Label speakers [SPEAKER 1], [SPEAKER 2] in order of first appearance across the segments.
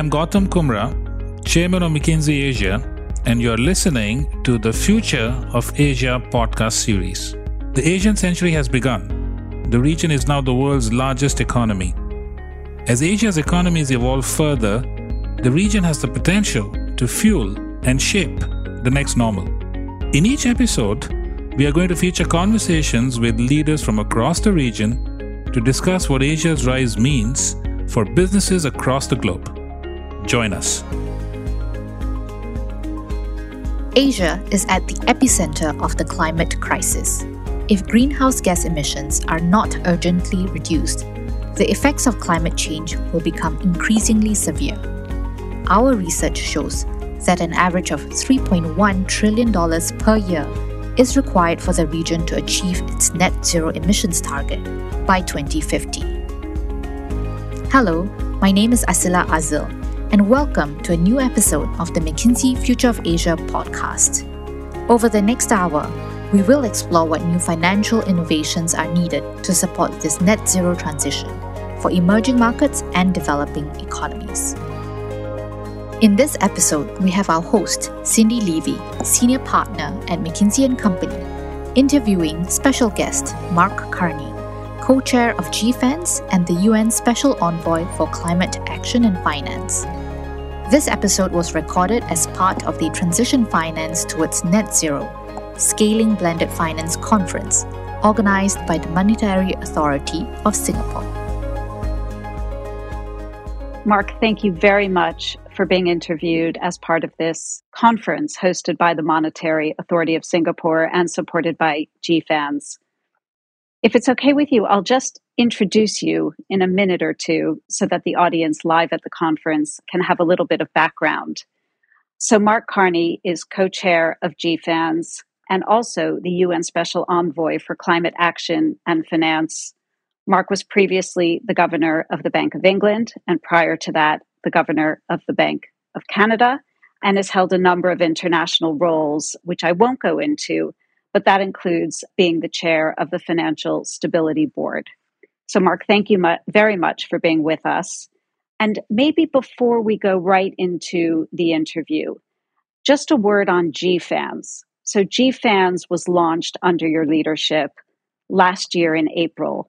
[SPEAKER 1] am Gautam Kumra, Chairman of McKinsey Asia, and you're listening to the Future of Asia podcast series. The Asian century has begun. The region is now the world's largest economy. As Asia's economies evolve further, the region has the potential to fuel and shape the next normal. In each episode, we are going to feature conversations with leaders from across the region to discuss what Asia's rise means for businesses across the globe. Join us.
[SPEAKER 2] Asia is at the epicenter of the climate crisis. If greenhouse gas emissions are not urgently reduced, the effects of climate change will become increasingly severe. Our research shows that an average of $3.1 trillion per year is required for the region to achieve its net zero emissions target by 2050. Hello, my name is Asila Azil, and welcome to a new episode of the McKinsey Future of Asia podcast. Over the next hour, we will explore what new financial innovations are needed to support this net zero transition for emerging markets and developing economies. In this episode, we have our host, Cindy Levy, Senior Partner at McKinsey & Company, interviewing special guest Mark Carney, co-chair of GFANZ and the UN Special Envoy for Climate Action and Finance. This episode was recorded as part of the Transition Finance Towards Net Zero Scaling Blended Finance Conference, organized by the Monetary Authority of Singapore.
[SPEAKER 3] Mark, thank you very much for being interviewed as part of this conference hosted by the Monetary Authority of Singapore and supported by GFANZ. If it's okay with you, I'll just introduce you in a minute or two so that the audience live at the conference can have a little bit of background. So, Mark Carney is co chair of GFANZ and also the UN Special Envoy for Climate Action and Finance. Mark was previously the governor of the Bank of England, and prior to that, the governor of the Bank of Canada, and has held a number of international roles, which I won't go into, but that includes being the chair of the Financial Stability Board. So, Mark, thank you mu- very much for being with us. And maybe before we go right into the interview, just a word on GFANZ. So, GFANZ was launched under your leadership last year in April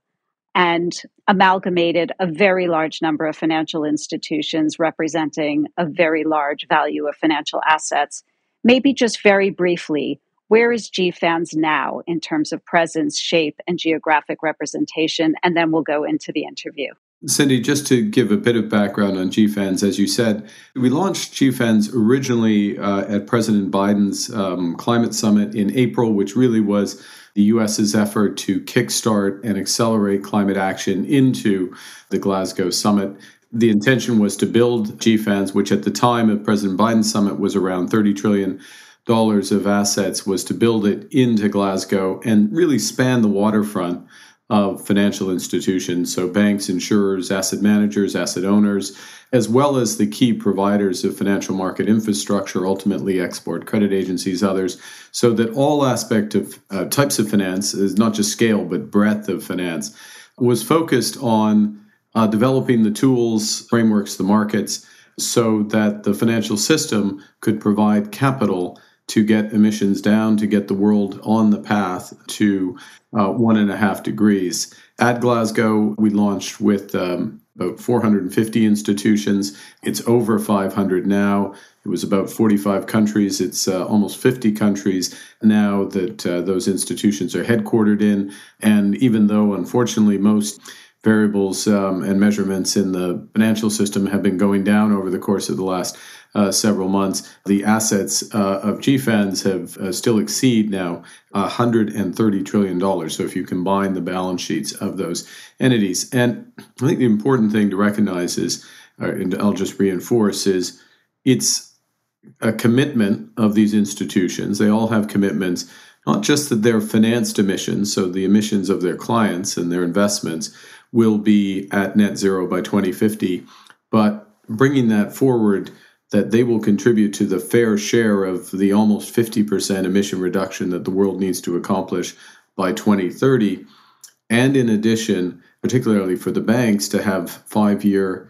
[SPEAKER 3] and amalgamated a very large number of financial institutions representing a very large value of financial assets. Maybe just very briefly, where is GFANZ now in terms of presence, shape, and geographic representation? And then we'll go into the interview.
[SPEAKER 4] Cindy, just to give a bit of background on GFANZ, as you said, we launched GFANZ originally uh, at President Biden's um, climate summit in April, which really was the US's effort to kickstart and accelerate climate action into the Glasgow summit. The intention was to build GFANZ, which at the time of President Biden's summit was around 30 trillion dollars of assets was to build it into Glasgow and really span the waterfront of financial institutions, so banks, insurers, asset managers, asset owners, as well as the key providers of financial market infrastructure, ultimately export credit agencies, others, so that all aspect of uh, types of finance is not just scale but breadth of finance was focused on uh, developing the tools, frameworks, the markets, so that the financial system could provide capital to get emissions down, to get the world on the path to uh, one and a half degrees. At Glasgow, we launched with um, about 450 institutions. It's over 500 now. It was about 45 countries. It's uh, almost 50 countries now that uh, those institutions are headquartered in. And even though, unfortunately, most variables um, and measurements in the financial system have been going down over the course of the last uh, several months. The assets uh, of GFANZ have uh, still exceed now $130 trillion. So if you combine the balance sheets of those entities. And I think the important thing to recognize is, uh, and I'll just reinforce, is it's a commitment of these institutions. They all have commitments, not just that they're financed emissions, so the emissions of their clients and their investments, will be at net zero by 2050, but bringing that forward that they will contribute to the fair share of the almost 50% emission reduction that the world needs to accomplish by 2030. And in addition, particularly for the banks, to have five year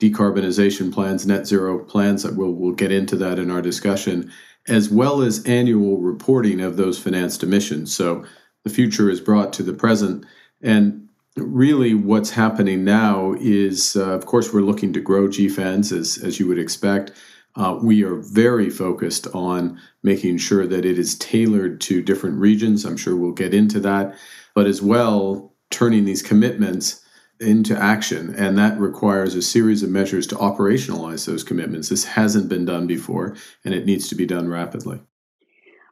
[SPEAKER 4] decarbonization plans, net zero plans. that We'll, we'll get into that in our discussion, as well as annual reporting of those financed emissions. So the future is brought to the present. And really, what's happening now is, uh, of course, we're looking to grow GFANZ as, as you would expect. Uh, we are very focused on making sure that it is tailored to different regions. I'm sure we'll get into that, but as well, turning these commitments into action. And that requires a series of measures to operationalize those commitments. This hasn't been done before, and it needs to be done rapidly.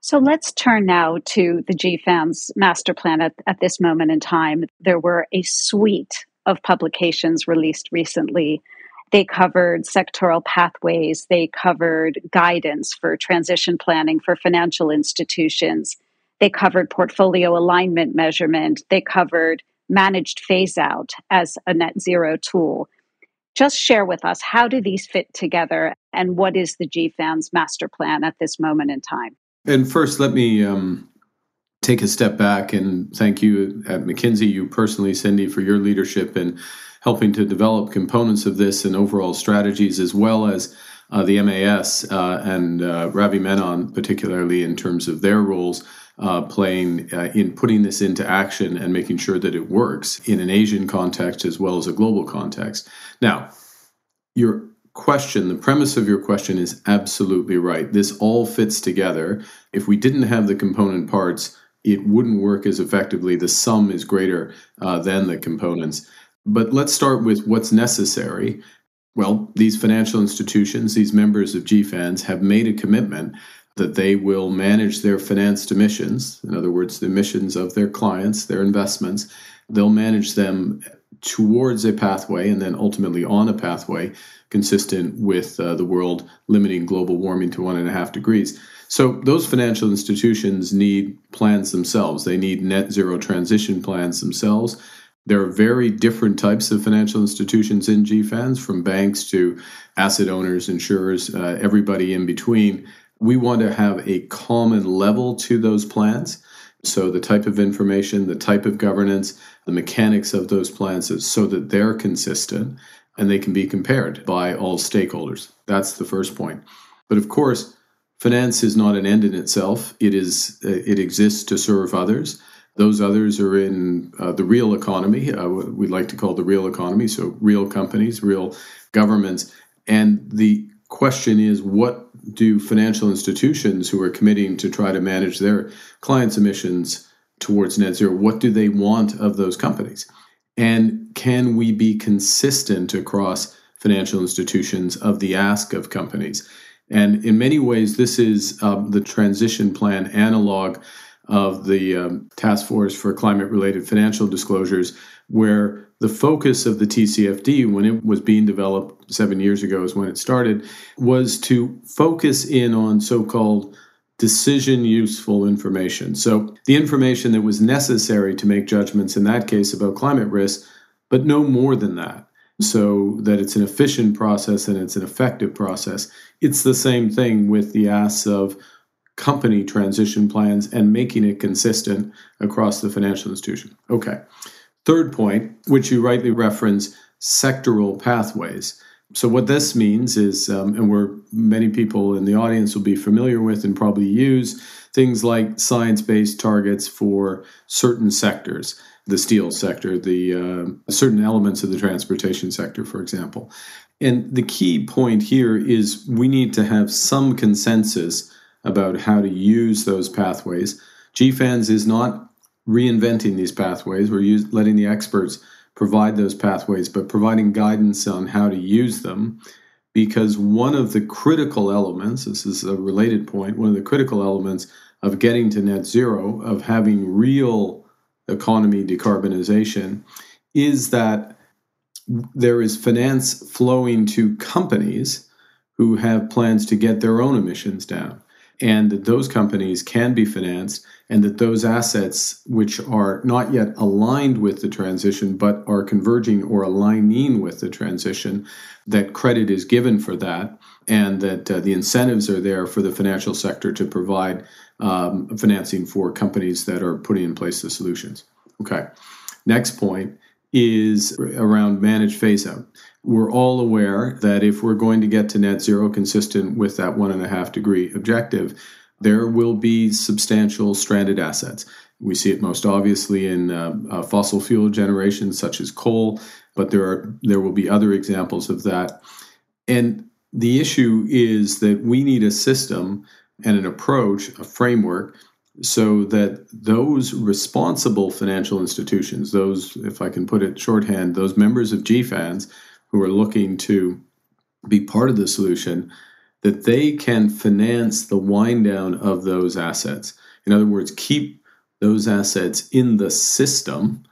[SPEAKER 3] So let's turn now to the GFANZ master plan at, at this moment in time. There were a suite of publications released recently. They covered sectoral pathways, they covered guidance for transition planning for financial institutions, they covered portfolio alignment measurement, they covered managed phase out as a net zero tool. Just share with us how do these fit together and what is the GFANZ master plan at this moment in time?
[SPEAKER 4] And first, let me um, take a step back and thank you at McKinsey, you personally, Cindy, for your leadership in helping to develop components of this and overall strategies, as well as uh, the MAS uh, and uh, Ravi Menon, particularly in terms of their roles uh, playing uh, in putting this into action and making sure that it works in an Asian context as well as a global context. Now, your question, the premise of your question is absolutely right. This all fits together. If we didn't have the component parts, it wouldn't work as effectively. The sum is greater uh, than the components. But let's start with what's necessary. Well, these financial institutions, these members of GFANZ, have made a commitment that they will manage their financed emissions, in other words, the emissions of their clients, their investments, they'll manage them towards a pathway and then ultimately on a pathway consistent with uh, the world limiting global warming to one and a half degrees. So those financial institutions need plans themselves. They need net zero transition plans themselves. There are very different types of financial institutions in GFANZ, from banks to asset owners, insurers, uh, everybody in between we want to have a common level to those plans. So, the type of information, the type of governance, the mechanics of those plans, so that they're consistent and they can be compared by all stakeholders. That's the first point. But of course, finance is not an end in itself. It is. Uh, it exists to serve others. Those others are in uh, the real economy. Uh, we'd like to call the real economy. So, real companies, real governments, and the question is what do financial institutions who are committing to try to manage their clients' emissions towards net zero, what do they want of those companies? And can we be consistent across financial institutions of the ask of companies? And in many ways, this is um, the transition plan analog of the um, Task Force for Climate Related Financial Disclosures, where the focus of the TCFD when it was being developed seven years ago, is when it started, was to focus in on so called decision useful information. So, the information that was necessary to make judgments in that case about climate risk, but no more than that. So that it's an efficient process and it's an effective process. It's the same thing with the asks of company transition plans and making it consistent across the financial institution. Okay. Third point, which you rightly reference, sectoral pathways. So what this means is, um, and where many people in the audience will be familiar with and probably use things like science-based targets for certain sectors, the steel sector, the uh, certain elements of the transportation sector, for example. And the key point here is we need to have some consensus about how to use those pathways. GFANZ is not reinventing these pathways. We're use, letting the experts provide those pathways, but providing guidance on how to use them. Because one of the critical elements, this is a related point, one of the critical elements of getting to net zero, of having real economy decarbonization, is that there is finance flowing to companies who have plans to get their own emissions down and that those companies can be financed and that those assets which are not yet aligned with the transition but are converging or aligning with the transition that credit is given for that and that uh, the incentives are there for the financial sector to provide um, financing for companies that are putting in place the solutions okay next point is around managed phase out. We're all aware that if we're going to get to net zero consistent with that one and a half degree objective, there will be substantial stranded assets. We see it most obviously in uh, uh, fossil fuel generation, such as coal, but there are there will be other examples of that. And the issue is that we need a system and an approach, a framework, so that those responsible financial institutions, those, if I can put it shorthand, those members of GFANZ who are looking to be part of the solution, that they can finance the wind down of those assets. In other words, keep those assets in the system,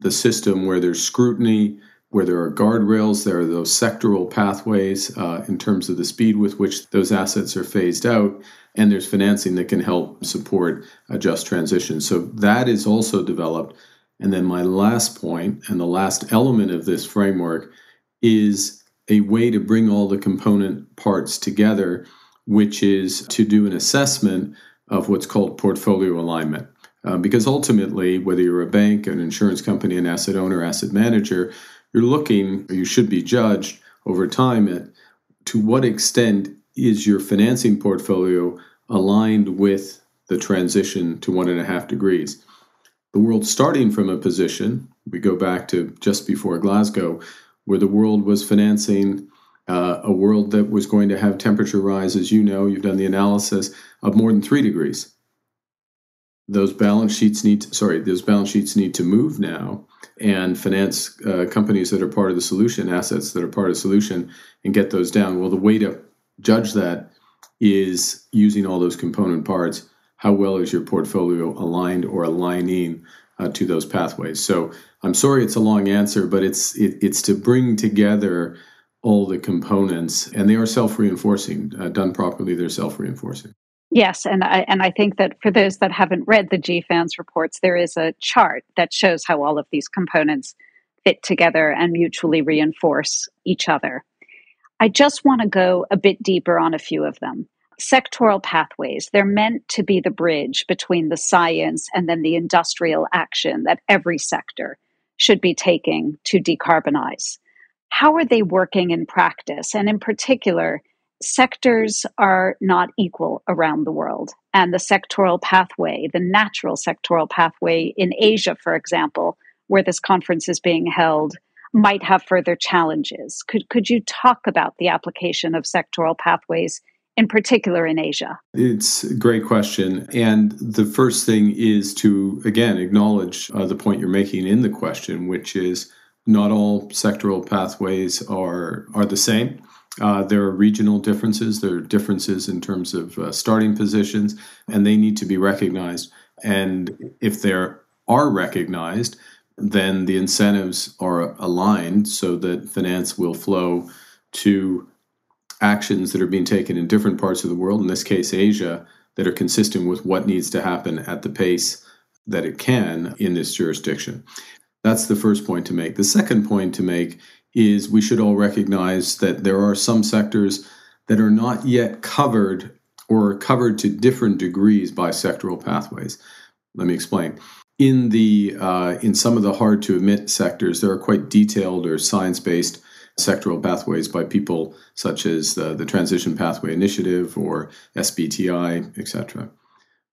[SPEAKER 4] the system where there's scrutiny, where there are guardrails, there are those sectoral pathways uh, in terms of the speed with which those assets are phased out, and there's financing that can help support a just transition. So that is also developed. And then my last point and the last element of this framework is a way to bring all the component parts together, which is to do an assessment of what's called portfolio alignment. Uh, because ultimately, whether you're a bank, an insurance company, an asset owner, asset manager, you're looking, you should be judged over time at to what extent is your financing portfolio aligned with the transition to one and a half degrees. The world starting from a position, we go back to just before Glasgow, where the world was financing uh, a world that was going to have temperature rise, as you know, you've done the analysis, of more than three degrees. Those balance sheets need, to, sorry, those balance sheets need to move now and finance uh, companies that are part of the solution, assets that are part of the solution, and get those down. Well, the way to judge that is using all those component parts. How well is your portfolio aligned or aligning uh, to those pathways? So I'm sorry it's a long answer, but it's it, it's to bring together all the components, and they are self reinforcing. Uh, done properly, they're self reinforcing.
[SPEAKER 3] Yes, and I and I think that for those that haven't read the GFANZ reports, there is a chart that shows how all of these components fit together and mutually reinforce each other. I just want to go a bit deeper on a few of them. Sectoral pathways, they're meant to be the bridge between the science and then the industrial action that every sector should be taking to decarbonize. How are they working in practice? And in particular, sectors are not equal around the world. And the sectoral pathway, the natural sectoral pathway in Asia, for example, where this conference is being held, might have further challenges. Could, could you talk about the application of sectoral pathways? In particular, in Asia?
[SPEAKER 4] It's a great question. And the first thing is to, again, acknowledge uh, the point you're making in the question, which is not all sectoral pathways are, are the same. Uh, there are regional differences. There are differences in terms of uh, starting positions, and they need to be recognized. And if they are recognized, then the incentives are aligned so that finance will flow to actions that are being taken in different parts of the world, in this case, Asia, that are consistent with what needs to happen at the pace that it can in this jurisdiction. That's the first point to make. The second point to make is we should all recognize that there are some sectors that are not yet covered or covered to different degrees by sectoral pathways. Let me explain. In the uh, in some of the hard to emit sectors, there are quite detailed or science based sectoral pathways by people such as the, the Transition Pathway Initiative or SBTI, etc.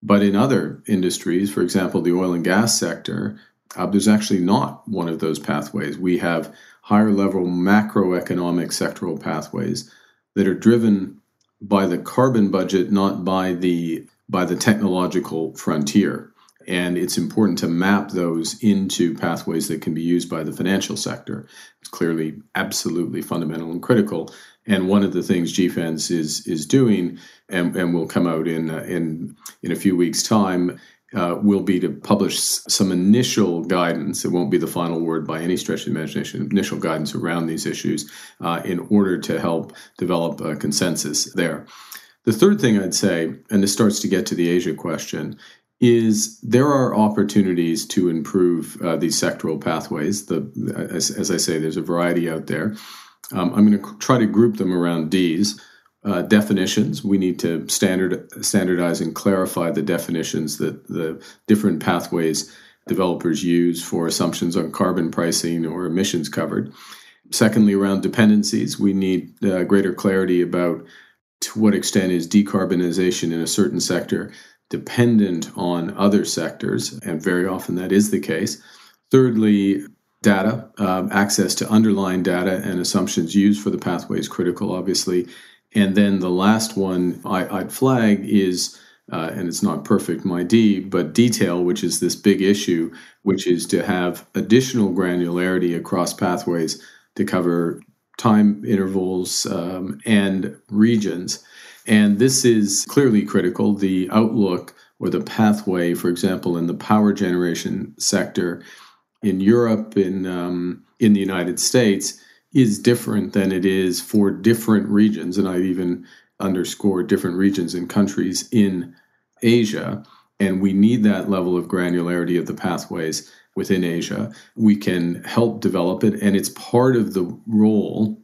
[SPEAKER 4] But in other industries, for example, the oil and gas sector, uh, there's actually not one of those pathways. We have higher level macroeconomic sectoral pathways that are driven by the carbon budget, not by the by the technological frontier. And it's important to map those into pathways that can be used by the financial sector. It's clearly absolutely fundamental and critical. And one of the things GFANZ is is doing, and, and will come out in uh, in in a few weeks' time, uh, will be to publish some initial guidance. It won't be the final word by any stretch of the imagination, initial guidance around these issues uh, in order to help develop a consensus there. The third thing I'd say, and this starts to get to the Asia question, is there are opportunities to improve uh, these sectoral pathways. The, as, as, I say, there's a variety out there. Um, I'm going to try to group them around D's uh, definitions. We need to standard standardize and clarify the definitions that the different pathways developers use for assumptions on carbon pricing or emissions covered. Secondly, around dependencies, we need uh, greater clarity about to what extent is decarbonization in a certain sector dependent on other sectors, and very often that is the case. Thirdly, data, um, access to underlying data and assumptions used for the pathway is critical, obviously. And then the last one I, would flag is, uh, and it's not perfect, my D, but detail, which is this big issue, which is to have additional granularity across pathways to cover time intervals um, and regions. And this is clearly critical. The outlook or the pathway, for example, in the power generation sector in Europe, in, um, in the United States, is different than it is for different regions. And I even underscore different regions and countries in Asia. And we need that level of granularity of the pathways within Asia. We can help develop it, and it's part of the role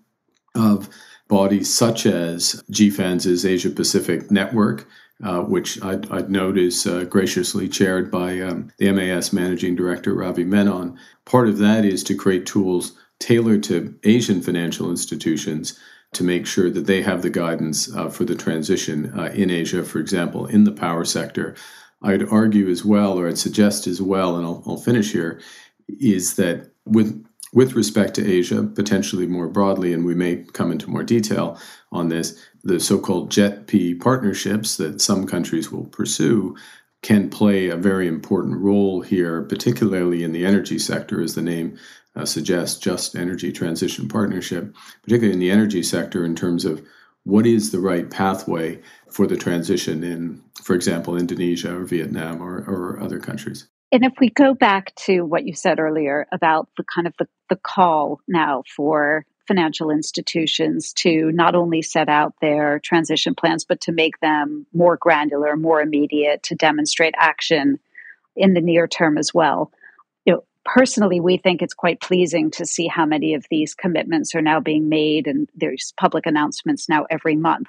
[SPEAKER 4] of bodies such as GFANZ's Asia Pacific Network, uh, which I'd, I'd, note is uh, graciously chaired by um, the MAS Managing Director Ravi Menon. Part of that is to create tools tailored to Asian financial institutions to make sure that they have the guidance uh, for the transition uh, in Asia, for example, in the power sector. I'd argue as well, or I'd suggest as well, and I'll, I'll finish here, is that with with respect to Asia, potentially more broadly, and we may come into more detail on this, the so called JETP partnerships that some countries will pursue can play a very important role here, particularly in the energy sector, as the name uh, suggests, Just Energy Transition Partnership, particularly in the energy sector in terms of what is the right pathway for the transition in, for example, Indonesia or Vietnam or, or other countries.
[SPEAKER 3] And if we go back to what you said earlier about the kind of the, the call now for financial institutions to not only set out their transition plans, but to make them more granular, more immediate, to demonstrate action in the near term as well. You know, personally, we think it's quite pleasing to see how many of these commitments are now being made, and there's public announcements now every month.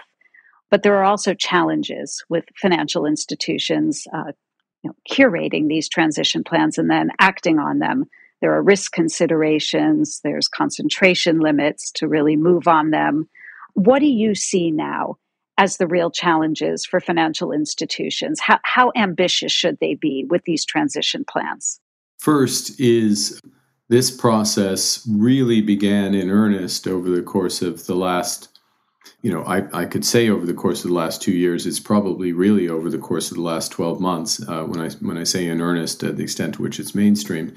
[SPEAKER 3] But there are also challenges with financial institutions uh, you know, curating these transition plans and then acting on them. There are risk considerations, there's concentration limits to really move on them. What do you see now as the real challenges for financial institutions? How, how ambitious should they be with these transition plans?
[SPEAKER 4] First is this process really began in earnest over the course of the last you know, I, I could say over the course of the last two years, it's probably really over the course of the last 12 months uh, when I when I say in earnest, uh, the extent to which it's mainstream.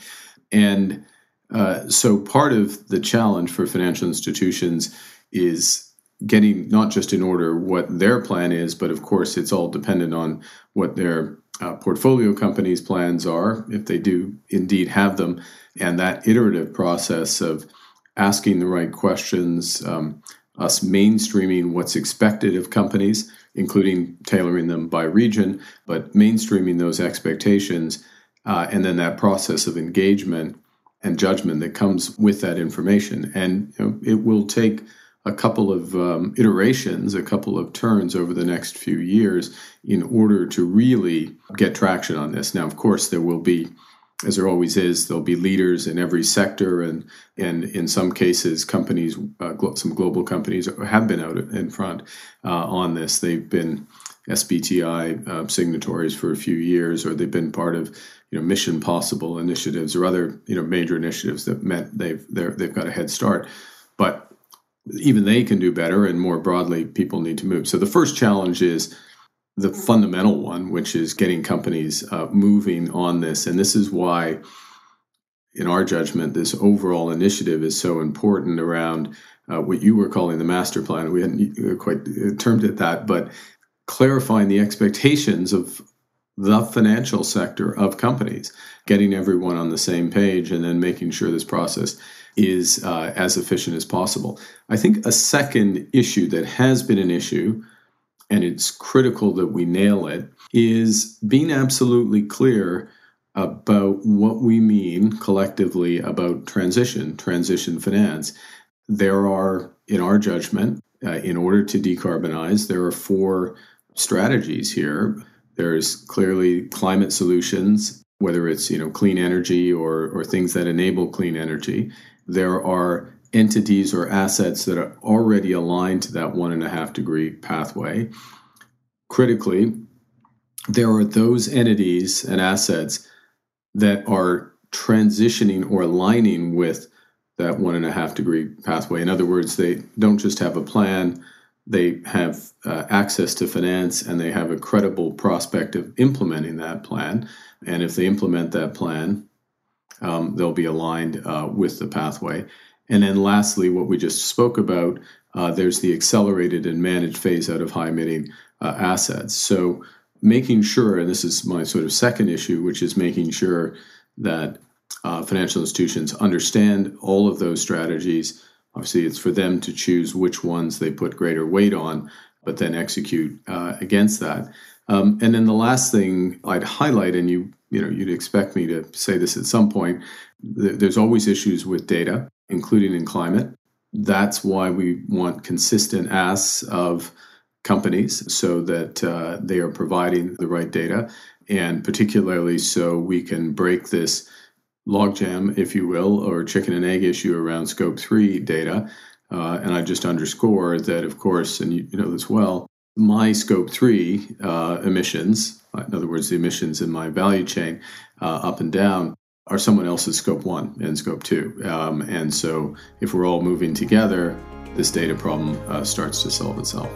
[SPEAKER 4] And uh, so part of the challenge for financial institutions is getting not just in order what their plan is, but of course it's all dependent on what their uh, portfolio companies' plans are, if they do indeed have them, and that iterative process of asking the right questions. Um, us mainstreaming what's expected of companies, including tailoring them by region, but mainstreaming those expectations, uh, and then that process of engagement and judgment that comes with that information. And you know, it will take a couple of um, iterations, a couple of turns over the next few years in order to really get traction on this. Now, of course, there will be as there always is, there'll be leaders in every sector, and and in some cases, companies, uh, glo- some global companies have been out in front uh, on this. They've been SBTI uh, signatories for a few years, or they've been part of you know Mission Possible initiatives or other you know major initiatives that meant they've they've got a head start. But even they can do better, and more broadly, people need to move. So the first challenge is the fundamental one, which is getting companies uh, moving on this. And this is why, in our judgment, this overall initiative is so important around uh, what you were calling the master plan. We hadn't quite uh, termed it that, but clarifying the expectations of the financial sector of companies, getting everyone on the same page, and then making sure this process is uh, as efficient as possible. I think a second issue that has been an issue and it's critical that we nail it, is being absolutely clear about what we mean collectively about transition, transition finance. There are, in our judgment, uh, in order to decarbonize, there are four strategies here. There's clearly climate solutions, whether it's you know clean energy or or things that enable clean energy. There are entities or assets that are already aligned to that one and a half degree pathway. Critically, there are those entities and assets that are transitioning or aligning with that one and a half degree pathway. In other words, they don't just have a plan, they have uh, access to finance and they have a credible prospect of implementing that plan. And if they implement that plan, um, they'll be aligned uh, with the pathway. And then lastly, what we just spoke about, uh, there's the accelerated and managed phase out of high emitting uh, assets. So making sure, and this is my sort of second issue, which is making sure that uh, financial institutions understand all of those strategies. Obviously, it's for them to choose which ones they put greater weight on, but then execute uh, against that. Um, and then the last thing I'd highlight, and you you know you'd expect me to say this at some point, th- there's always issues with data, including in climate. That's why we want consistent asks of companies so that uh, they are providing the right data, and particularly so we can break this logjam, if you will, or chicken and egg issue around scope three data. Uh, and I just underscore that, of course, and you, you know this well, my scope three uh, emissions, in other words, the emissions in my value chain uh, up and down, are someone else's scope one and scope two. Um, and so if we're all moving together, this data problem uh, starts to solve itself.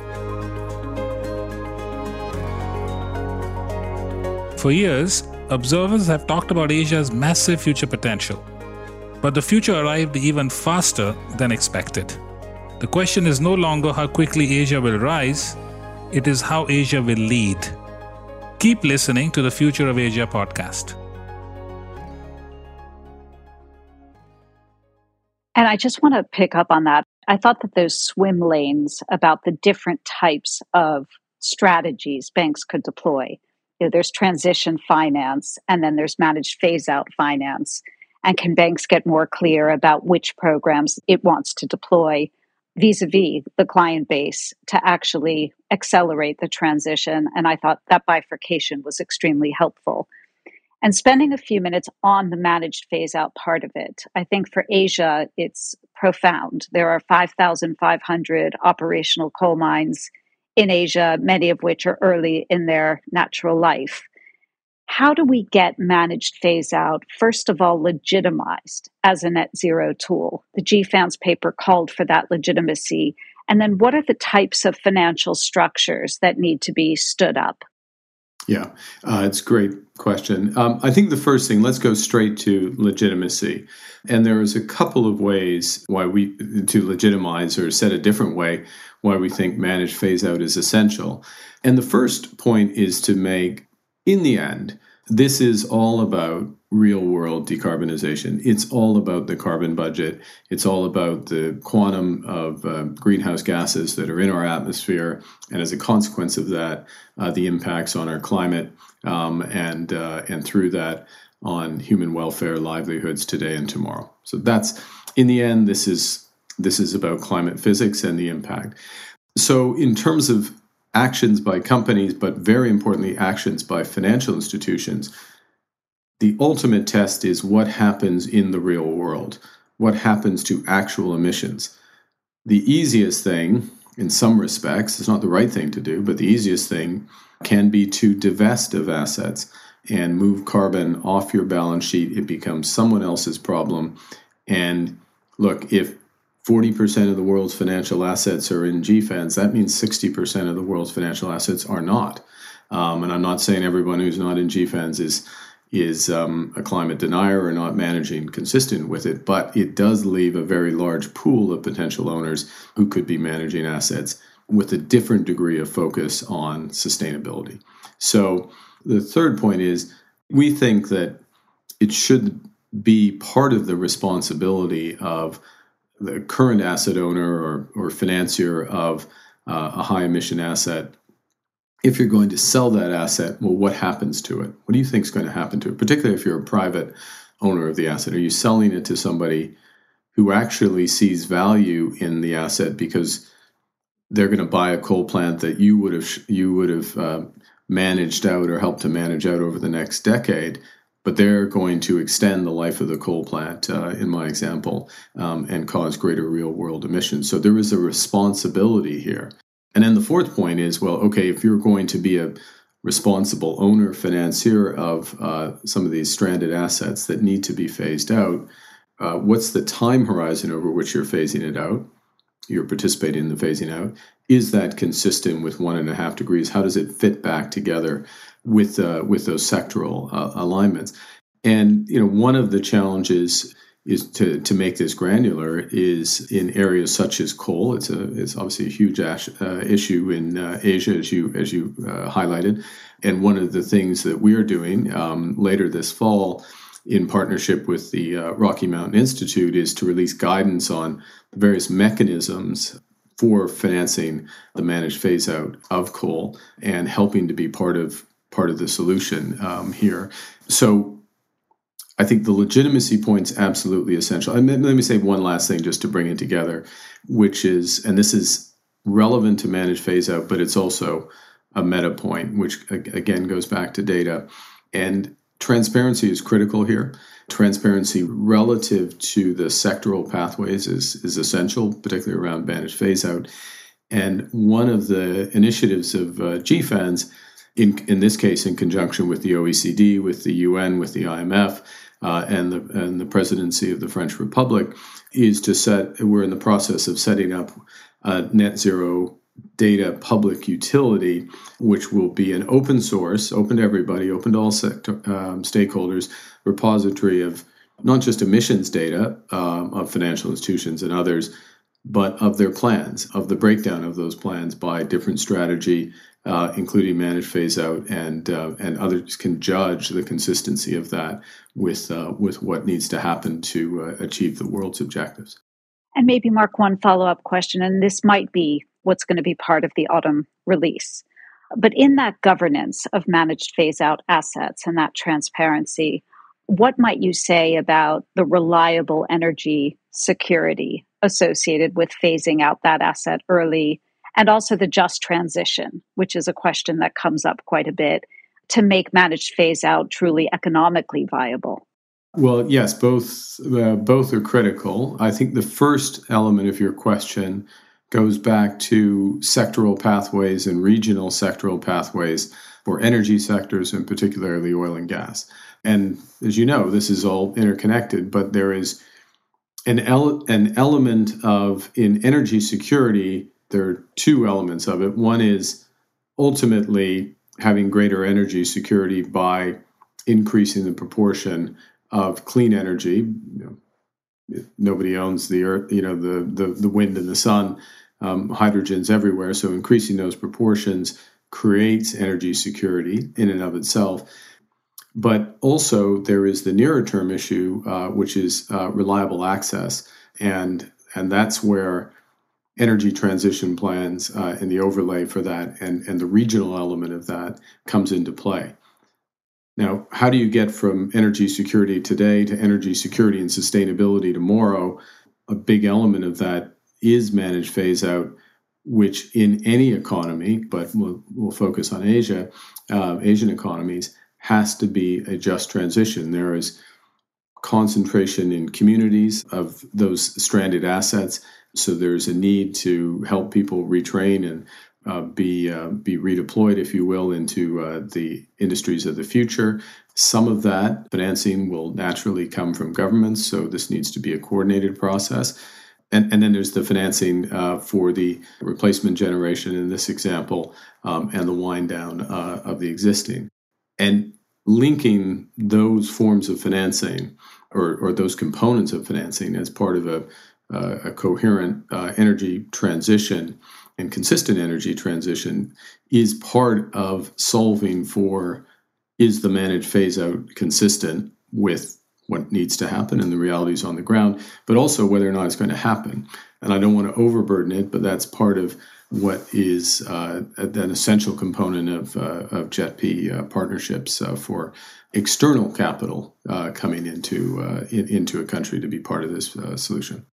[SPEAKER 1] For years, observers have talked about Asia's massive future potential. But the future arrived even faster than expected. The question is no longer how quickly Asia will rise, it is how Asia will lead. Keep listening to the Future of Asia podcast.
[SPEAKER 3] And I just want to pick up on that. I thought that those swim lanes about the different types of strategies banks could deploy. You know, there's transition finance, and then there's managed phase out finance. And can banks get more clear about which programs it wants to deploy vis a vis the client base to actually accelerate the transition. And I thought that bifurcation was extremely helpful. And spending a few minutes on the managed phase out part of it, I think for Asia, it's profound. There are 5,500 operational coal mines in Asia, many of which are early in their natural life how do we get managed phase out, first of all, legitimized as a net zero tool? The GFANZ paper called for that legitimacy. And then what are the types of financial structures that need to be stood up?
[SPEAKER 4] Yeah, uh, it's a great question. Um, I think the first thing, let's go straight to legitimacy. And there is a couple of ways why we, to legitimize or said a different way, why we think managed phase out is essential. And the first point is to make in the end, this is all about real world decarbonization. It's all about the carbon budget. It's all about the quantum of uh, greenhouse gases that are in our atmosphere, and as a consequence of that, uh, the impacts on our climate, um, and uh, and through that on human welfare, livelihoods today and tomorrow. So that's in the end, this is this is about climate physics and the impact. So in terms of actions by companies, but very importantly, actions by financial institutions, the ultimate test is what happens in the real world, what happens to actual emissions. The easiest thing, in some respects, it's not the right thing to do, but the easiest thing can be to divest of assets and move carbon off your balance sheet. It becomes someone else's problem. And look, if 40% of the world's financial assets are in GFANZ, that means 60% of the world's financial assets are not. Um, and I'm not saying everyone who's not in GFANZ is is um, a climate denier or not managing consistent with it, but it does leave a very large pool of potential owners who could be managing assets with a different degree of focus on sustainability. So the third point is we think that it should be part of the responsibility of the current asset owner or, or financier of uh, a high emission asset, if you're going to sell that asset, well, what happens to it? What do you think is going to happen to it? Particularly if you're a private owner of the asset. Are you selling it to somebody who actually sees value in the asset because they're going to buy a coal plant that you would have you would have uh, managed out or helped to manage out over the next decade? but they're going to extend the life of the coal plant, uh, in my example, um, and cause greater real world emissions. So there is a responsibility here. And then the fourth point is well, okay, if you're going to be a responsible owner, financier of uh, some of these stranded assets that need to be phased out, uh, what's the time horizon over which you're phasing it out? You're participating in the phasing out. Is that consistent with one and a half degrees? How does it fit back together with uh, with those sectoral uh, alignments? And you know, one of the challenges is to, to make this granular is in areas such as coal. It's a it's obviously a huge ash, uh, issue in uh, Asia, as you as you uh, highlighted. And one of the things that we are doing um, later this fall, in partnership with the uh, Rocky Mountain Institute, is to release guidance on the various mechanisms for financing the managed phase out of coal and helping to be part of part of the solution um, here. So I think the legitimacy point's absolutely essential. And let me say one last thing just to bring it together, which is, and this is relevant to manage phase out, but it's also a meta point, which again goes back to data. And transparency is critical here. Transparency relative to the sectoral pathways is, is essential, particularly around managed phase out. And one of the initiatives of uh, GFANZ, in, in this case, in conjunction with the OECD, with the UN, with the IMF, uh, and the and the presidency of the French Republic is to set. We're in the process of setting up a net zero data public utility, which will be an open source, open to everybody, open to all sector, um, stakeholders, repository of not just emissions data um, of financial institutions and others, but of their plans, of the breakdown of those plans by different strategy uh, including managed phase out, and uh, and others can judge the consistency of that with uh, with what needs to happen to uh, achieve the world's objectives.
[SPEAKER 3] And maybe Mark, one follow up question, and this might be what's going to be part of the autumn release. But in that governance of managed phase out assets and that transparency, what might you say about the reliable energy security associated with phasing out that asset early and also the just transition, which is a question that comes up quite a bit to make managed phase out truly economically viable.
[SPEAKER 4] Well, yes, both uh, both are critical. I think the first element of your question goes back to sectoral pathways and regional sectoral pathways for energy sectors, and particularly oil and gas. And as you know, this is all interconnected, but there is an, ele- an element of in energy security there are two elements of it. One is ultimately having greater energy security by increasing the proportion of clean energy. You know, nobody owns the earth, you know, the the, the wind and the sun. Um, hydrogen's everywhere, so increasing those proportions creates energy security in and of itself. But also, there is the nearer term issue, uh, which is uh, reliable access, and and that's where energy transition plans uh, and the overlay for that and, and the regional element of that comes into play. Now, how do you get from energy security today to energy security and sustainability tomorrow? A big element of that is managed phase out, which in any economy, but we'll, we'll focus on Asia, uh, Asian economies, has to be a just transition. There is concentration in communities of those stranded assets so there's a need to help people retrain and uh, be uh, be redeployed, if you will, into uh, the industries of the future. Some of that financing will naturally come from governments, so this needs to be a coordinated process. And, and then there's the financing uh, for the replacement generation in this example, um, and the wind down uh, of the existing. And linking those forms of financing or, or those components of financing as part of a uh, a coherent uh, energy transition and consistent energy transition is part of solving for is the managed phase out consistent with what needs to happen and the realities on the ground, but also whether or not it's going to happen. And I don't want to overburden it, but that's part of what is uh, an essential component of, uh, of JETP uh, partnerships uh, for external capital uh, coming into uh, in, into a country to be part of this solution.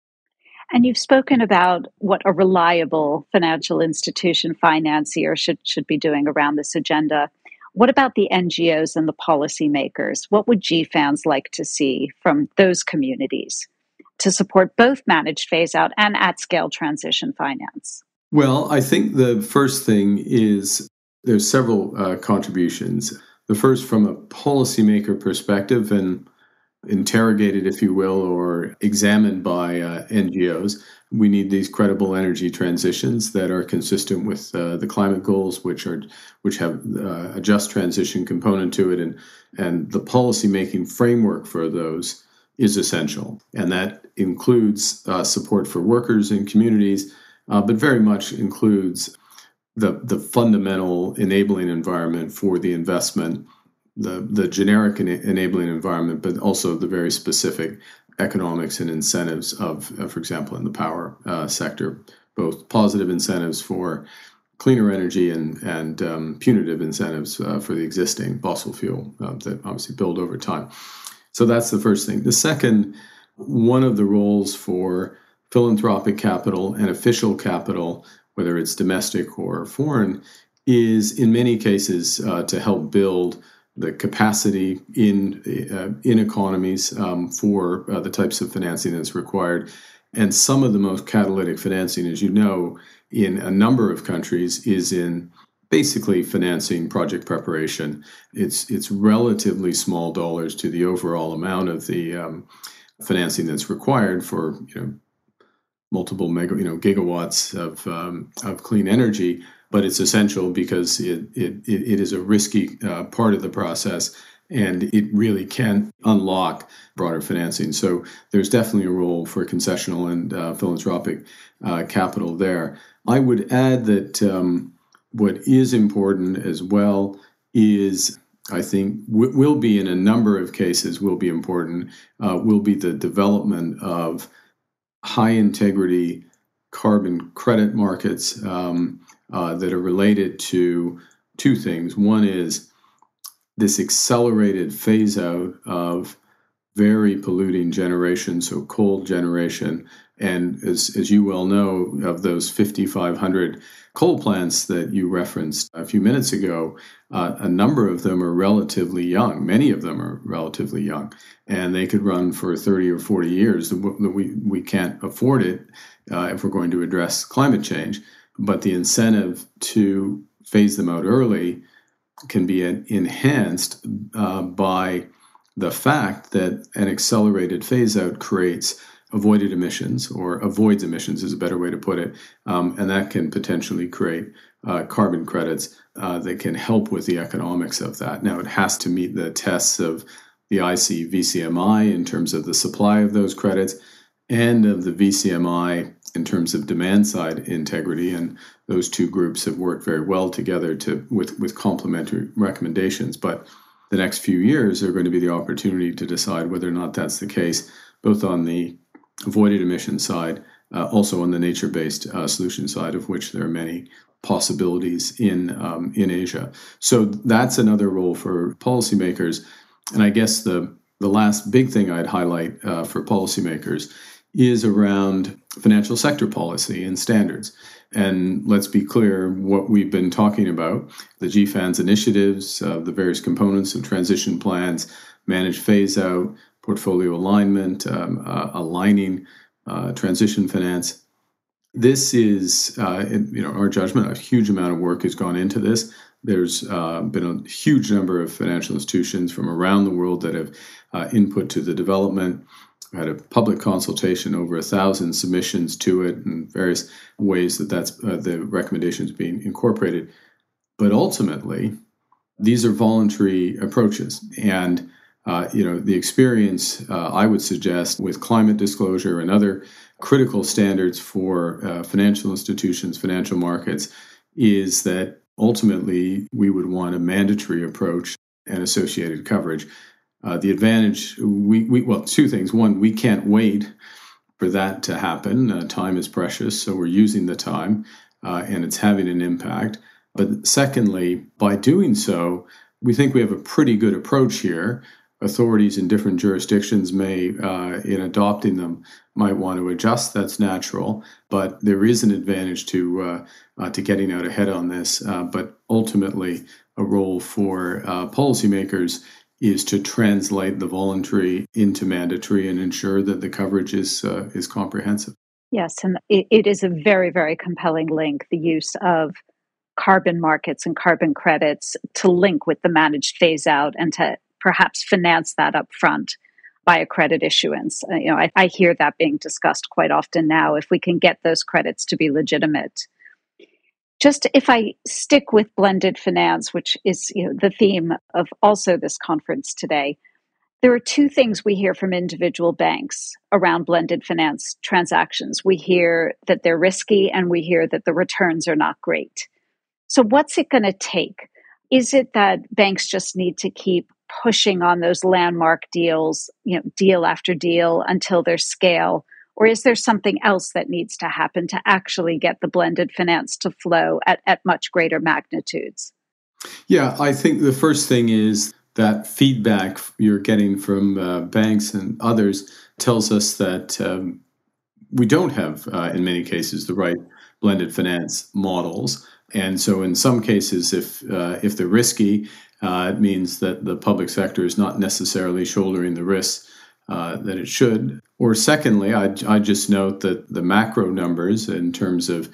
[SPEAKER 3] And you've spoken about what a reliable financial institution financier should should be doing around this agenda. What about the NGOs and the policymakers? What would GFANZ like to see from those communities to support both managed phase out and at scale transition finance?
[SPEAKER 4] Well, I think the first thing is there's several uh, contributions. The first, from a policymaker perspective, and interrogated, if you will, or examined by uh, NGOs. We need these credible energy transitions that are consistent with uh, the climate goals, which are which have uh, a just transition component to it, and and the policymaking framework for those is essential, and that includes uh, support for workers and communities, uh, but very much includes the the fundamental enabling environment for the investment the the generic enabling environment, but also the very specific economics and incentives of, uh, for example, in the power uh, sector, both positive incentives for cleaner energy and and um, punitive incentives uh, for the existing fossil fuel uh, that obviously build over time. So that's the first thing. The second, one of the roles for philanthropic capital and official capital, whether it's domestic or foreign, is in many cases uh, to help build the capacity in uh, in economies um, for uh, the types of financing that's required. And some of the most catalytic financing, as you know, in a number of countries, is in basically financing project preparation. It's it's relatively small dollars to the overall amount of the um, financing that's required for you know multiple mega you know gigawatts of um, of clean energy but it's essential because it it, it is a risky uh, part of the process and it really can unlock broader financing. So there's definitely a role for concessional and uh, philanthropic uh, capital there. I would add that um, what is important as well is I think w- will be in a number of cases will be important uh, will be the development of high integrity carbon credit markets. Um, uh, that are related to two things. One is this accelerated phase out of very polluting generation, so coal generation. And as, as you well know, of those 5,500 coal plants that you referenced a few minutes ago, uh, a number of them are relatively young. Many of them are relatively young, and they could run for 30 or 40 years. We, we can't afford it uh, if we're going to address climate change but the incentive to phase them out early can be enhanced uh, by the fact that an accelerated phase out creates avoided emissions or avoids emissions is a better way to put it um, and that can potentially create uh, carbon credits uh, that can help with the economics of that. Now it has to meet the tests of the ic vcmi in terms of the supply of those credits and of the vcmi in terms of demand side integrity and those two groups have worked very well together to with with complementary recommendations. But the next few years are going to be the opportunity to decide whether or not that's the case both on the avoided emission side uh, also on the nature-based uh, solution side of which there are many possibilities in um, in Asia. So that's another role for policymakers. And I guess the the last big thing I'd highlight uh, for policymakers is around financial sector policy and standards. And let's be clear what we've been talking about the GFANZ initiatives, uh, the various components of transition plans, managed phase out, portfolio alignment, um, uh, aligning uh, transition finance. This is, uh, in, you know, our judgment. A huge amount of work has gone into this. There's uh, been a huge number of financial institutions from around the world that have uh, input to the development had a public consultation, over a thousand submissions to it, and various ways that that's uh, the recommendations being incorporated. But ultimately, these are voluntary approaches, and uh, you know the experience uh, I would suggest with climate disclosure and other critical standards for uh, financial institutions, financial markets, is that ultimately we would want a mandatory approach and associated coverage. Uh, the advantage, we, we, well, two things. One, we can't wait for that to happen. Uh, time is precious, so we're using the time uh, and it's having an impact. But secondly, by doing so, we think we have a pretty good approach here authorities in different jurisdictions may, uh, in adopting them, might want to adjust. That's natural, but there is an advantage to uh, uh, to getting out ahead on this. But ultimately, a role for policymakers is to translate the voluntary into mandatory and ensure that the coverage is uh, is comprehensive.
[SPEAKER 3] Yes, and it, it is a very very compelling link. The use of carbon markets and carbon credits to link with the managed phase out and to perhaps finance that up front by a credit issuance. Uh, you know, I, I hear that being discussed quite often now. If we can get those credits to be legitimate, just if I stick with blended finance, which is you know, the theme of also this conference today, there are two things we hear from individual banks around blended finance transactions. We hear that they're risky and we hear that the returns are not great. So, what's it going to take? Is it that banks just need to keep pushing on those landmark deals, you know, deal after deal until their scale? Or is there something else that needs to happen to actually get the blended finance to flow at, at much greater magnitudes?
[SPEAKER 4] Yeah, I think the first thing is that feedback you're getting from uh, banks and others tells us that um, we don't have, uh, in many cases, the right blended finance models. And so, in some cases, if uh, if they're risky, uh, it means that the public sector is not necessarily shouldering the risks uh, that it should. Or secondly, I, I just note that the macro numbers in terms of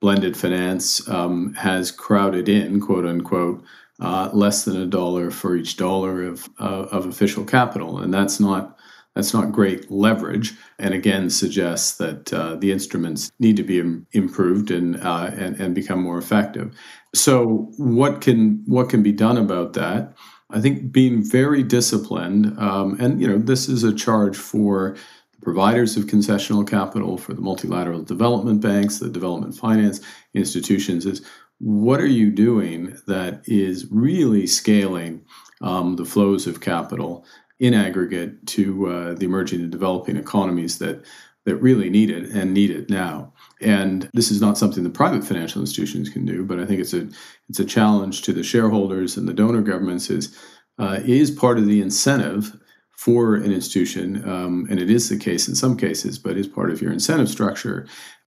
[SPEAKER 4] blended finance um, has crowded in, quote unquote, uh, less than a dollar for each dollar of, uh, of official capital, and that's not that's not great leverage, and again suggests that uh, the instruments need to be Im- improved and, uh, and and become more effective. So, what can what can be done about that? I think being very disciplined, um, and you know, this is a charge for the providers of concessional capital, for the multilateral development banks, the development finance institutions, is what are you doing that is really scaling um, the flows of capital in aggregate to uh, the emerging and developing economies that that really need it and need it now. And this is not something the private financial institutions can do, but I think it's a it's a challenge to the shareholders and the donor governments is uh, is part of the incentive for an institution, um, and it is the case in some cases, but is part of your incentive structure.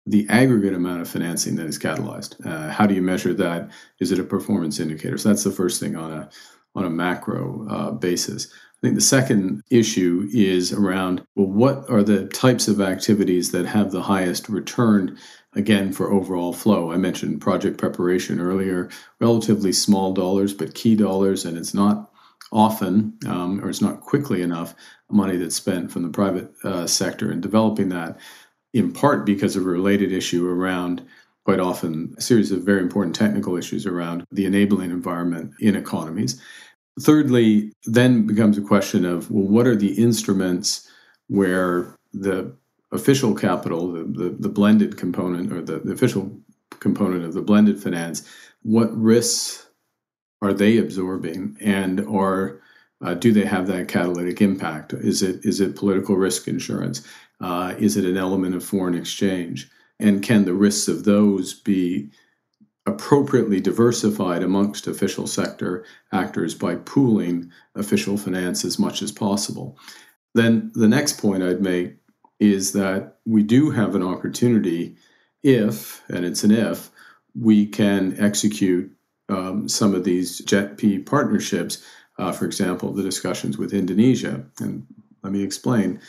[SPEAKER 4] The aggregate amount of financing that is catalyzed. Uh, how do you measure that? Is it a performance indicator? So that's the first thing on a on a macro uh, basis. I think the second issue is around well, what are the types of activities that have the highest return, again, for overall flow? I mentioned project preparation earlier, relatively small dollars, but key dollars, and it's not often, um, or it's not quickly enough, money that's spent from the private uh, sector in developing that, in part because of a related issue around quite often a series of very important technical issues around the enabling environment in economies. Thirdly, then becomes a question of well, what are the instruments where the official capital, the, the, the blended component or the, the official component of the blended finance, what risks are they absorbing and or uh, do they have that catalytic impact? Is it is it political risk insurance? Uh, is it an element of foreign exchange? And can the risks of those be appropriately diversified amongst official sector actors by pooling official finance as much as possible. Then the next point I'd make is that we do have an opportunity if, and it's an if, we can execute um, some of these JETP partnerships, uh, for example, the discussions with Indonesia. And let me explain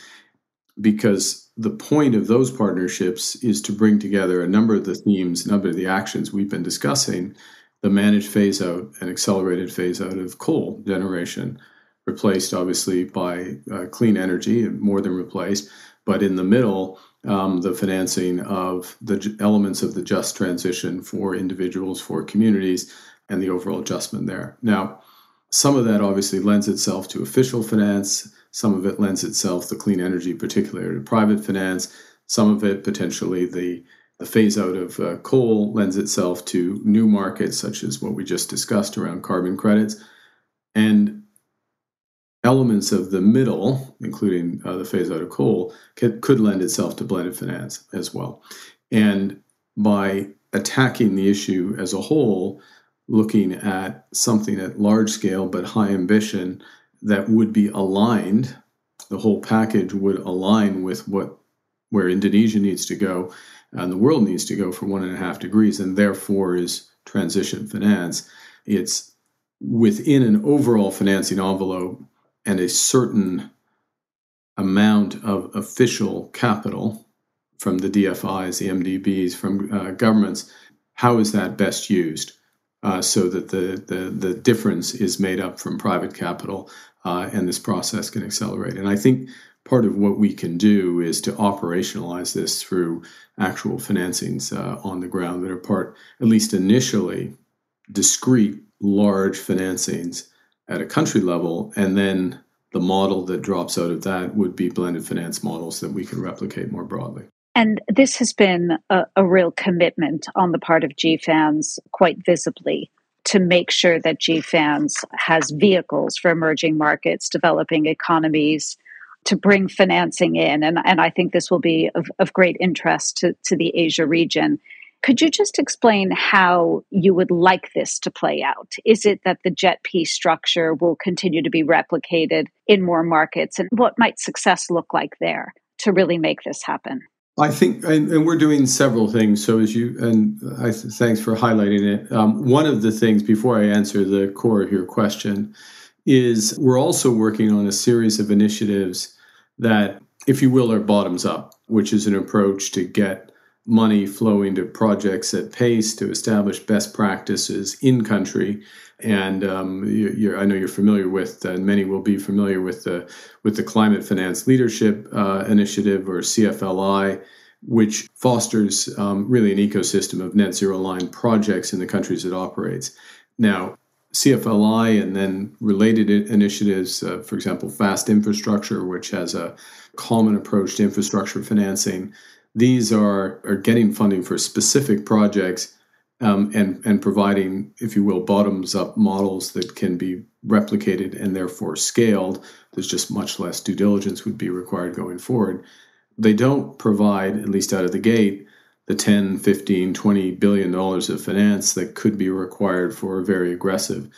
[SPEAKER 4] because the point of those partnerships is to bring together a number of the themes, a number of the actions we've been discussing the managed phase out and accelerated phase out of coal generation, replaced obviously by uh, clean energy, more than replaced. But in the middle, um, the financing of the elements of the just transition for individuals, for communities, and the overall adjustment there. Now, some of that obviously lends itself to official finance. Some of it lends itself, the clean energy, particularly to private finance. Some of it, potentially, the, the phase out of uh, coal lends itself to new markets, such as what we just discussed around carbon credits. And elements of the middle, including uh, the phase out of coal, could, could lend itself to blended finance as well. And by attacking the issue as a whole, looking at something at large scale but high ambition that would be aligned. The whole package would align with what where Indonesia needs to go and the world needs to go for one and a half degrees, and therefore is transition finance. It's within an overall financing envelope and a certain amount of official capital from the DFIs, the MDBs, from uh, governments. How is that best used? Uh, so that the, the, the difference is made up from private capital uh, and this process can accelerate. And I think part of what we can do is to operationalize this through actual financings uh, on the ground that are part, at least initially, discrete large financings at a country level, and then the model that drops out of that would be blended finance models that we can replicate more broadly.
[SPEAKER 3] And this has been a, a real commitment on the part of GFANZ quite visibly to make sure that GFANZ has vehicles for emerging markets, developing economies, to bring financing in. And, and I think this will be of, of great interest to, to the Asia region. Could you just explain how you would like this to play out? Is it that the jet JETP structure will continue to be replicated in more markets? And what might success look like there to really make this happen?
[SPEAKER 4] I think, and, and, we're doing several things. So, as you and I, thanks for highlighting it. Um, one of the things before I answer the core of your question is we're also working on a series of initiatives that, if you will, are bottoms up, which is an approach to get money flowing to projects at pace to establish best practices in country. And um, you, I know you're familiar with, and many will be familiar with the with the Climate Finance Leadership uh, Initiative or CFLI, which fosters um, really an ecosystem of net zero line projects in the countries it operates. Now, CFLI and then related initiatives, uh, for example, Fast Infrastructure, which has a common approach to infrastructure financing. These are, are getting funding for specific projects um, and, and providing, if you will, bottoms up models that can be replicated and therefore scaled. There's just much less due diligence would be required going forward. They don't provide, at least out of the gate, the 10, 15, 20 billion dollars of finance that could be required for a very aggressive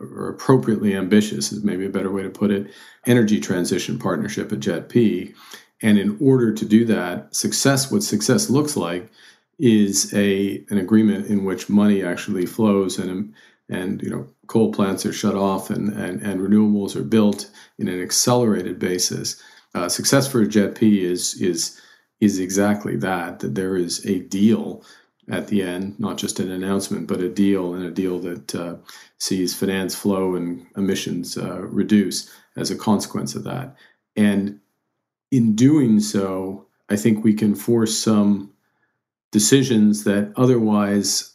[SPEAKER 4] or appropriately ambitious is maybe a better way to put it energy transition partnership at JETP and in order to do that success what success looks like is a an agreement in which money actually flows and and you know coal plants are shut off and and, and renewables are built in an accelerated basis uh, success for a JETP is is is exactly that that there is a deal at the end, not just an announcement, but a deal and a deal that uh, sees finance flow and emissions uh, reduce as a consequence of that. And in doing so, I think we can force some decisions that otherwise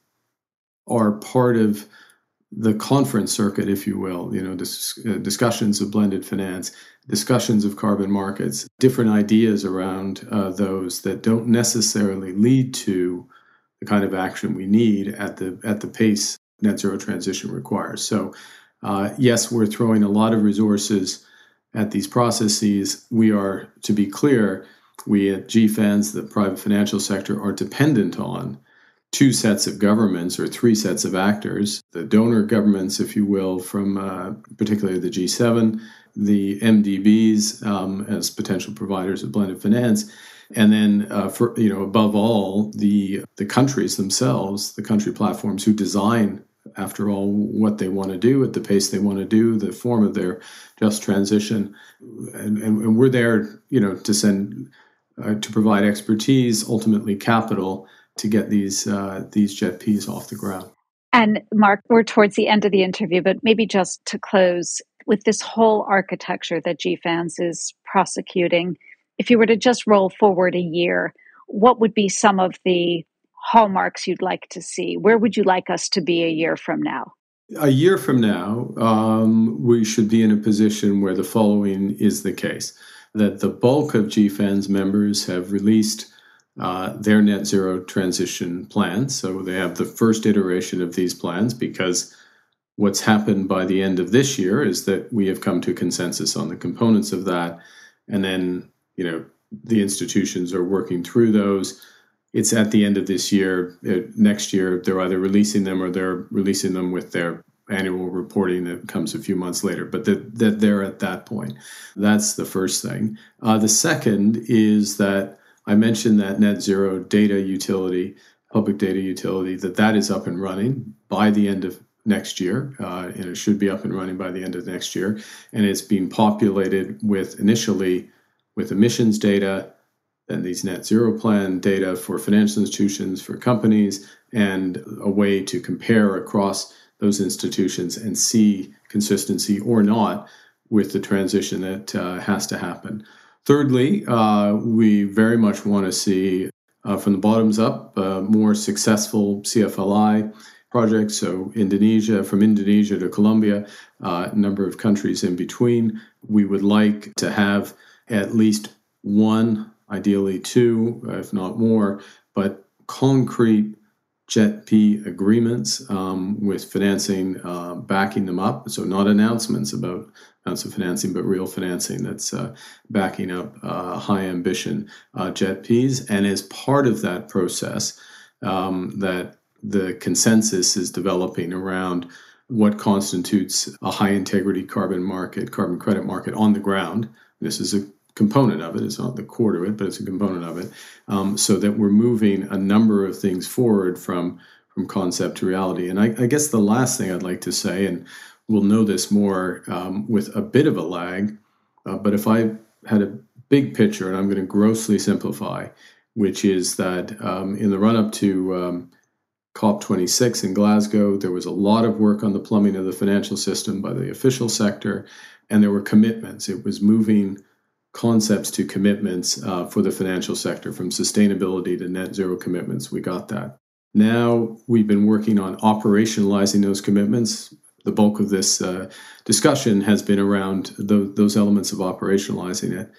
[SPEAKER 4] are part of the conference circuit, if you will, you know, dis- uh, discussions of blended finance, discussions of carbon markets, different ideas around uh, those that don't necessarily lead to the kind of action we need at the at the pace net zero transition requires. So, uh, yes, we're throwing a lot of resources at these processes. We are, to be clear, we at GFANZ, the private financial sector, are dependent on two sets of governments or three sets of actors the donor governments, if you will, from uh, particularly the G7, the MDBs um, as potential providers of blended finance. And then, uh, for you know, above all, the the countries themselves, the country platforms who design, after all, what they want to do at the pace they want to do, the form of their just transition, and, and, and we're there, you know, to send uh, to provide expertise, ultimately capital, to get these uh, these JETPs off the ground.
[SPEAKER 3] And Mark, we're towards the end of the interview, but maybe just to close with this whole architecture that GFANZ is prosecuting, if you were to just roll forward a year, what would be some of the hallmarks you'd like to see? Where would you like us to be a year from now?
[SPEAKER 4] A year from now, um, we should be in a position where the following is the case that the bulk of GFANZ members have released uh, their net zero transition plans. So they have the first iteration of these plans because what's happened by the end of this year is that we have come to consensus on the components of that. And then, you know, the institutions are working through those. It's at the end of this year. Uh, next year, they're either releasing them or they're releasing them with their annual reporting that comes a few months later, but that, that they're at that point. That's the first thing. Uh, the second is that I mentioned that net zero data utility, public data utility, that that is up and running by the end of next year, uh, and it should be up and running by the end of next year. And it's being populated with initially with emissions data, then these net zero plan data for financial institutions, for companies, and a way to compare across those institutions and see consistency or not with the transition that uh, has to happen. Thirdly, uh, we very much want to see uh, from the bottoms up uh, more successful CFLI projects. So, Indonesia, from Indonesia to Colombia, uh, a number of countries in between. We would like to have at least one, ideally two, if not more, but concrete JETP agreements um, with financing uh, backing them up. So, not announcements about amounts of financing, but real financing that's uh, backing up uh, high ambition uh, JETPs. And as part of that process, um, that the consensus is developing around what constitutes a high integrity carbon market, carbon credit market on the ground. This is a component of it. It's not the core to it, but it's a component of it. Um, so that we're moving a number of things forward from from concept to reality. And I, I guess the last thing I'd like to say, and we'll know this more um, with a bit of a lag, uh, but if I had a big picture, and I'm going to grossly simplify, which is that um, in the run up to um, COP26 in Glasgow, there was a lot of work on the plumbing of the financial system by the official sector, and there were commitments. It was moving concepts to commitments uh, for the financial sector, from sustainability to net zero commitments. We got that. Now we've been working on operationalizing those commitments. The bulk of this uh, discussion has been around the, those elements of operationalizing it.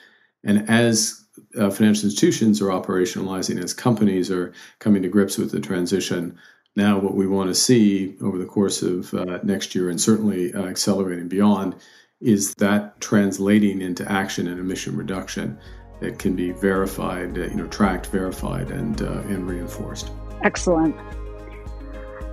[SPEAKER 4] And as uh, financial institutions are operationalizing, as companies are coming to grips with the transition, now what we want to see over the course of uh, next year and certainly uh, accelerating beyond is that translating into action and emission reduction that can be verified, you know, tracked, verified, and uh, and reinforced.
[SPEAKER 3] Excellent.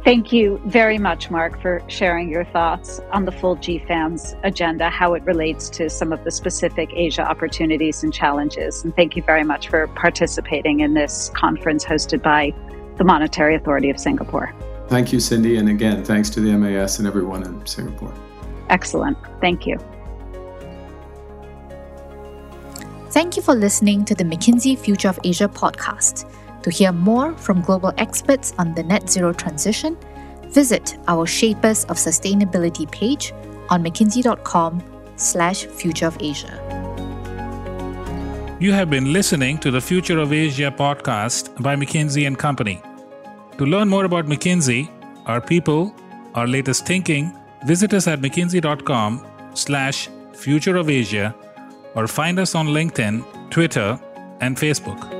[SPEAKER 3] Thank you very much, Mark, for sharing your thoughts on the full GFANZ agenda, how it relates to some of the specific Asia opportunities and challenges. And thank you very much for participating in this conference hosted by the Monetary Authority of Singapore.
[SPEAKER 4] Thank you, Cindy. And again, thanks to the MAS and everyone in Singapore.
[SPEAKER 3] Excellent. Thank you.
[SPEAKER 2] Thank you for listening to the McKinsey Future of Asia podcast. To hear more from global experts on the net zero transition, visit our Shapers of Sustainability page on mckinsey.com slash future of Asia.
[SPEAKER 1] You have been listening to the Future of Asia podcast by McKinsey and Company. To learn more about McKinsey, our people, our latest thinking, Visit us at mckinsey.com slash future of Asia or find us on LinkedIn, Twitter, and Facebook.